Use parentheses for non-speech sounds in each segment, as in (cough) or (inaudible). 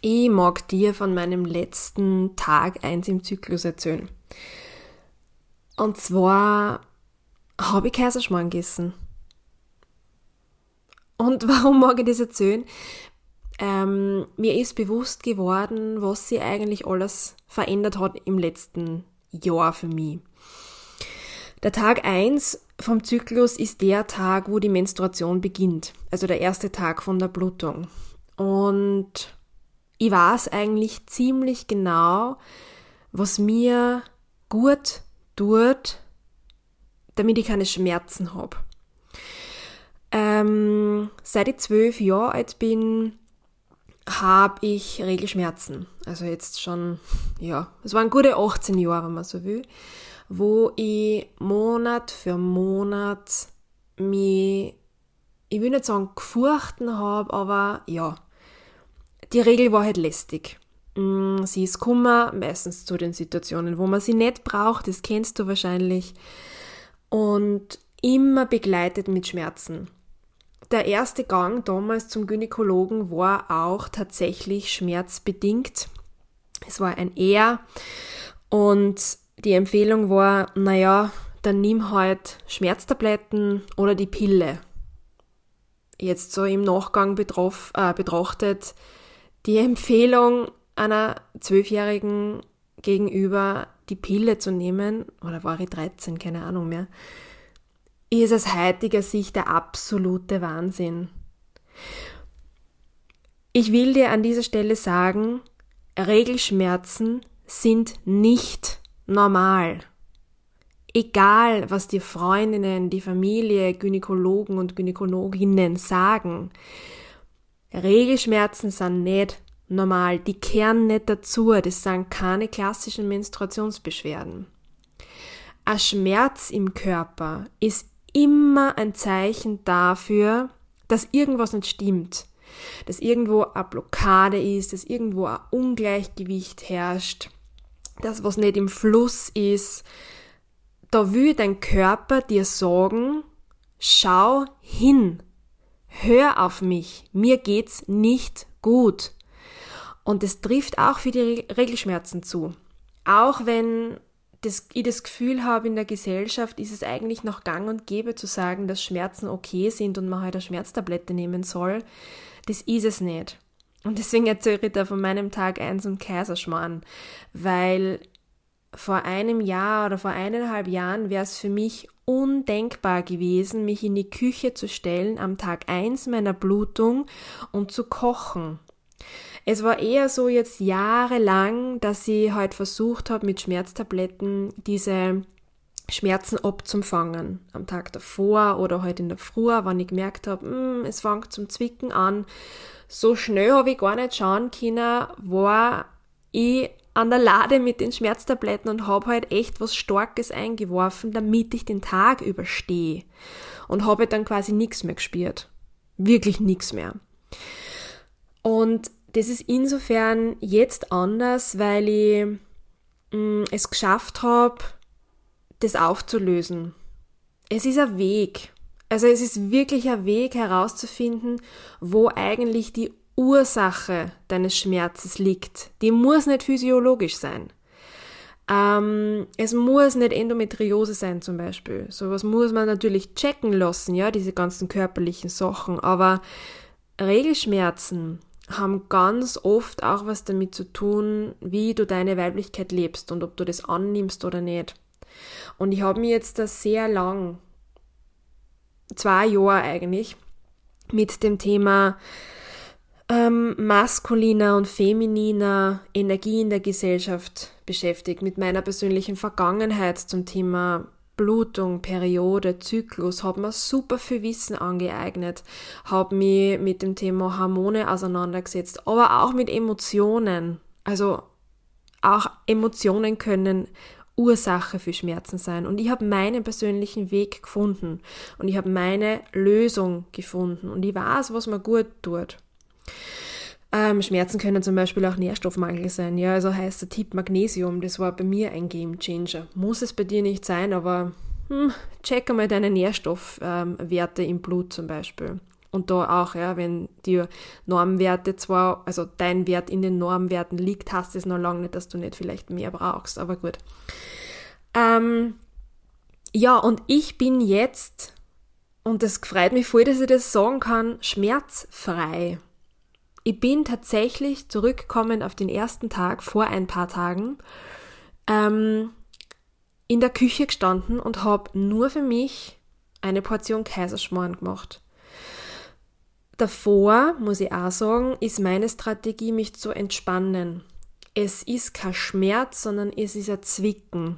Ich mag dir von meinem letzten Tag eins im Zyklus erzählen. Und zwar habe ich Kaiserschmarrn gegessen. Und (laughs) warum mag ich das erzählen? Ähm, mir ist bewusst geworden, was sich eigentlich alles verändert hat im letzten Jahr für mich. Der Tag eins vom Zyklus ist der Tag, wo die Menstruation beginnt. Also der erste Tag von der Blutung. Und ich weiß eigentlich ziemlich genau, was mir gut tut, damit ich keine Schmerzen habe. Ähm, seit ich zwölf Jahre alt bin, habe ich Regelschmerzen. Also jetzt schon, ja, es waren gute 18 Jahre, wenn man so will, wo ich Monat für Monat mich, ich will nicht sagen gefurchten habe, aber ja, die Regel war halt lästig. Mm, sie ist Kummer, meistens zu den Situationen, wo man sie nicht braucht, das kennst du wahrscheinlich. Und immer begleitet mit Schmerzen. Der erste Gang damals zum Gynäkologen war auch tatsächlich schmerzbedingt. Es war ein Er und die Empfehlung war, naja, dann nimm halt Schmerztabletten oder die Pille. Jetzt so im Nachgang betroff, äh, betrachtet, die Empfehlung einer Zwölfjährigen gegenüber, die Pille zu nehmen, oder war ich 13, keine Ahnung mehr, ist aus heutiger Sicht der absolute Wahnsinn. Ich will dir an dieser Stelle sagen, Regelschmerzen sind nicht normal. Egal, was die Freundinnen, die Familie, Gynäkologen und Gynäkologinnen sagen, Regelschmerzen sind nicht normal, die kehren nicht dazu, das sind keine klassischen Menstruationsbeschwerden. Ein Schmerz im Körper ist immer ein Zeichen dafür, dass irgendwas nicht stimmt, dass irgendwo eine Blockade ist, dass irgendwo ein Ungleichgewicht herrscht, dass was nicht im Fluss ist. Da will dein Körper dir sagen, schau hin, hör auf mich, mir geht's nicht gut. Und es trifft auch für die Regelschmerzen zu. Auch wenn das, ich das Gefühl habe, in der Gesellschaft ist es eigentlich noch gang und gäbe zu sagen, dass Schmerzen okay sind und man halt eine Schmerztablette nehmen soll. Das ist es nicht. Und deswegen erzähle ich da von meinem Tag 1 und Kaiserschmarrn, weil vor einem Jahr oder vor eineinhalb Jahren wäre es für mich undenkbar gewesen, mich in die Küche zu stellen am Tag 1 meiner Blutung und zu kochen. Es war eher so jetzt jahrelang, dass ich halt versucht habe, mit Schmerztabletten diese Schmerzen abzufangen. Am Tag davor oder halt in der Früh, wenn ich gemerkt habe, hm, es fängt zum Zwicken an. So schnell habe ich gar nicht schauen können, war ich an der Lade mit den Schmerztabletten und habe halt echt was Starkes eingeworfen, damit ich den Tag überstehe. Und habe dann quasi nichts mehr gespürt. Wirklich nichts mehr. Und das ist insofern jetzt anders, weil ich mh, mm, es geschafft habe, das aufzulösen. Es ist ein Weg. Also es ist wirklich ein Weg herauszufinden, wo eigentlich die Ursache deines Schmerzes liegt. Die muss nicht physiologisch sein. Ähm, es muss nicht Endometriose sein zum Beispiel. Sowas muss man natürlich checken lassen, ja, diese ganzen körperlichen Sachen. Aber Regelschmerzen haben ganz oft auch was damit zu tun, wie du deine Weiblichkeit lebst und ob du das annimmst oder nicht. Und ich habe mir jetzt da sehr lang, zwei Jahre eigentlich, mit dem Thema ähm, maskuliner und femininer Energie in der Gesellschaft beschäftigt, mit meiner persönlichen Vergangenheit zum Thema Blutung, Periode, Zyklus, habe mir super viel Wissen angeeignet, habe mich mit dem Thema Hormone auseinandergesetzt, aber auch mit Emotionen. Also auch Emotionen können Ursache für Schmerzen sein. Und ich habe meinen persönlichen Weg gefunden und ich habe meine Lösung gefunden und ich weiß, was mir gut tut. Ähm, Schmerzen können zum Beispiel auch Nährstoffmangel sein. Ja, also heißt der Tipp Magnesium, das war bei mir ein Game Changer. Muss es bei dir nicht sein, aber hm, check einmal deine Nährstoffwerte ähm, im Blut zum Beispiel. Und da auch, ja, wenn die Normwerte zwar, also dein Wert in den Normwerten liegt, heißt es noch lange nicht, dass du nicht vielleicht mehr brauchst, aber gut. Ähm, ja, und ich bin jetzt, und das freut mich voll, dass ich das sagen kann, schmerzfrei. Ich bin tatsächlich zurückgekommen auf den ersten Tag vor ein paar Tagen ähm, in der Küche gestanden und habe nur für mich eine Portion Kaiserschmarrn gemacht. Davor, muss ich auch sagen, ist meine Strategie, mich zu entspannen. Es ist kein Schmerz, sondern es ist ein Zwicken.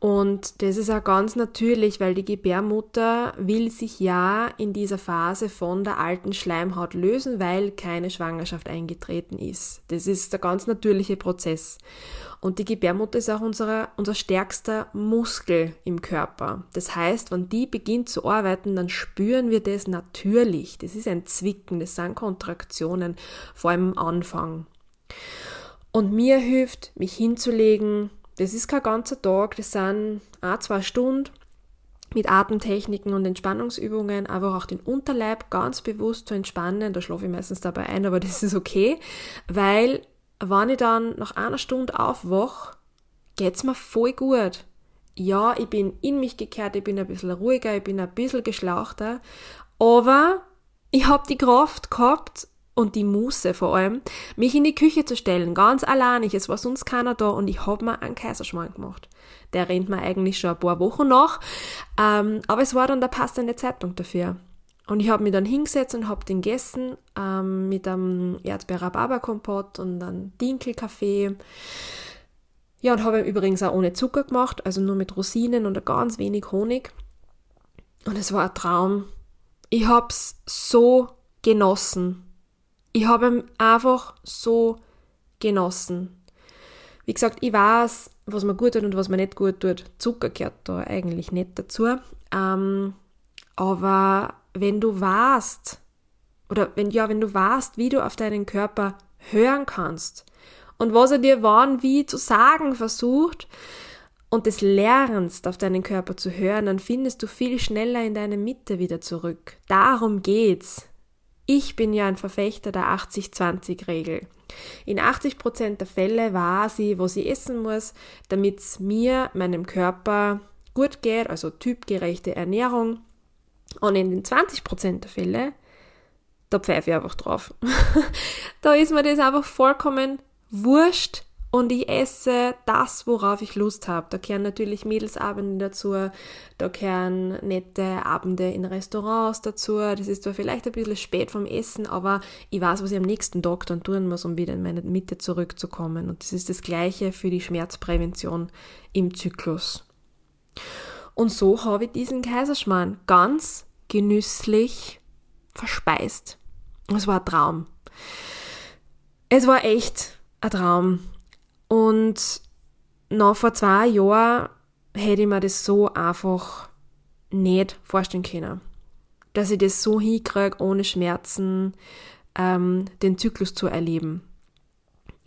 Und das ist auch ganz natürlich, weil die Gebärmutter will sich ja in dieser Phase von der alten Schleimhaut lösen, weil keine Schwangerschaft eingetreten ist. Das ist der ganz natürliche Prozess. Und die Gebärmutter ist auch unser, unser stärkster Muskel im Körper. Das heißt, wenn die beginnt zu arbeiten, dann spüren wir das natürlich. Das ist ein Zwicken, das sind Kontraktionen, vor allem am Anfang. Und mir hilft, mich hinzulegen, das ist kein ganzer Tag, das sind ein, zwei Stunden mit Atemtechniken und Entspannungsübungen, einfach auch den Unterleib ganz bewusst zu entspannen. Da schlafe ich meistens dabei ein, aber (laughs) das ist okay, weil wenn ich dann nach einer Stunde aufwache, geht's mir voll gut. Ja, ich bin in mich gekehrt, ich bin ein bisschen ruhiger, ich bin ein bisschen geschlauchter, aber ich habe die Kraft gehabt, und die Muße vor allem, mich in die Küche zu stellen, ganz alleinig, es war sonst keiner da und ich hab mir einen Kaiserschmarrn gemacht. Der rennt mir eigentlich schon ein paar Wochen nach, ähm, aber es war dann der passende Zeitpunkt dafür. Und ich habe mich dann hingesetzt und habe den gegessen ähm, mit einem Erdbeer-Rhabarber-Kompott und einem Dinkelkaffee. Ja, und habe ihn übrigens auch ohne Zucker gemacht, also nur mit Rosinen und ganz wenig Honig. Und es war ein Traum. Ich hab's so genossen ich habe ihn einfach so genossen. Wie gesagt, ich weiß, was mir gut tut und was mir nicht gut tut. Zucker gehört da eigentlich nicht dazu. Ähm, aber wenn du weißt, oder wenn, ja, wenn du weißt, wie du auf deinen Körper hören kannst und was er dir wann wie zu sagen versucht und das lernst, auf deinen Körper zu hören, dann findest du viel schneller in deine Mitte wieder zurück. Darum geht's. Ich bin ja ein Verfechter der 80-20-Regel. In 80% der Fälle weiß ich, was ich essen muss, damit es mir, meinem Körper gut geht, also typgerechte Ernährung. Und in den 20% der Fälle, da pfeife ich einfach drauf. (laughs) da ist mir das einfach vollkommen wurscht, und ich esse das, worauf ich Lust habe. Da gehören natürlich Mädelsabende dazu, da gehören nette Abende in Restaurants dazu. Das ist zwar vielleicht ein bisschen spät vom Essen, aber ich weiß, was ich am nächsten Tag dann tun muss, um wieder in meine Mitte zurückzukommen. Und das ist das Gleiche für die Schmerzprävention im Zyklus. Und so habe ich diesen Kaiserschmarrn ganz genüsslich verspeist. Es war ein Traum. Es war echt ein Traum. Und noch vor zwei Jahren hätte ich mir das so einfach nicht vorstellen können. Dass ich das so hinkriege, ohne Schmerzen ähm, den Zyklus zu erleben.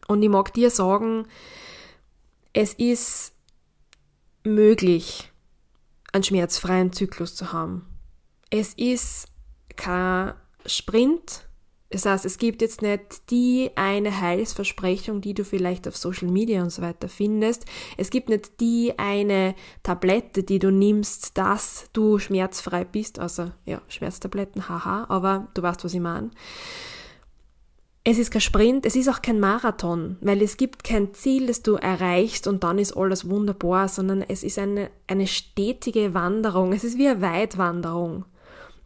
Und ich mag dir sagen, es ist möglich, einen schmerzfreien Zyklus zu haben. Es ist kein Sprint, das heißt, es gibt jetzt nicht die eine Heilsversprechung, die du vielleicht auf Social Media und so weiter findest. Es gibt nicht die eine Tablette, die du nimmst, dass du schmerzfrei bist, außer ja, Schmerztabletten, haha, aber du weißt, was ich meine. Es ist kein Sprint, es ist auch kein Marathon, weil es gibt kein Ziel, das du erreichst und dann ist alles wunderbar, sondern es ist eine, eine stetige Wanderung. Es ist wie eine Weitwanderung.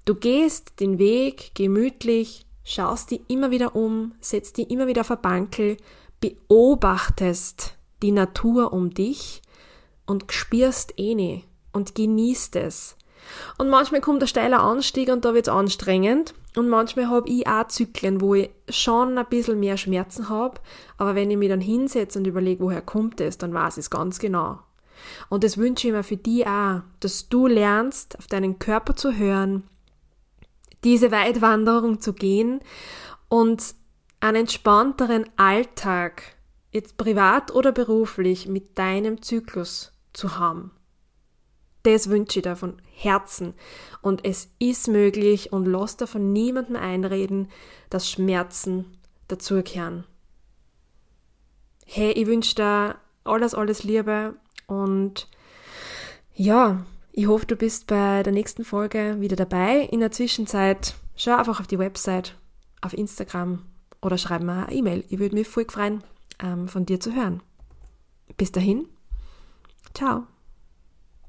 Du gehst den Weg gemütlich schaust die immer wieder um, setzt die immer wieder auf ein Bankel, beobachtest die Natur um dich und spürst eh nicht und genießt es. Und manchmal kommt der steiler Anstieg und da wird's anstrengend. Und manchmal habe ich auch Zyklen, wo ich schon ein bisschen mehr Schmerzen habe. Aber wenn ich mich dann hinsetze und überlege, woher kommt es, dann weiß ich es ganz genau. Und das wünsche ich mir für dich auch, dass du lernst, auf deinen Körper zu hören, diese Weitwanderung zu gehen und einen entspannteren Alltag, jetzt privat oder beruflich, mit deinem Zyklus zu haben. Das wünsche ich dir von Herzen. Und es ist möglich und lass dir von niemandem einreden, dass Schmerzen dazugehören. Hey, ich wünsche dir alles, alles Liebe und ja, ich hoffe, du bist bei der nächsten Folge wieder dabei. In der Zwischenzeit schau einfach auf die Website, auf Instagram oder schreib mir eine E-Mail. Ich würde mich voll freuen, ähm, von dir zu hören. Bis dahin, ciao.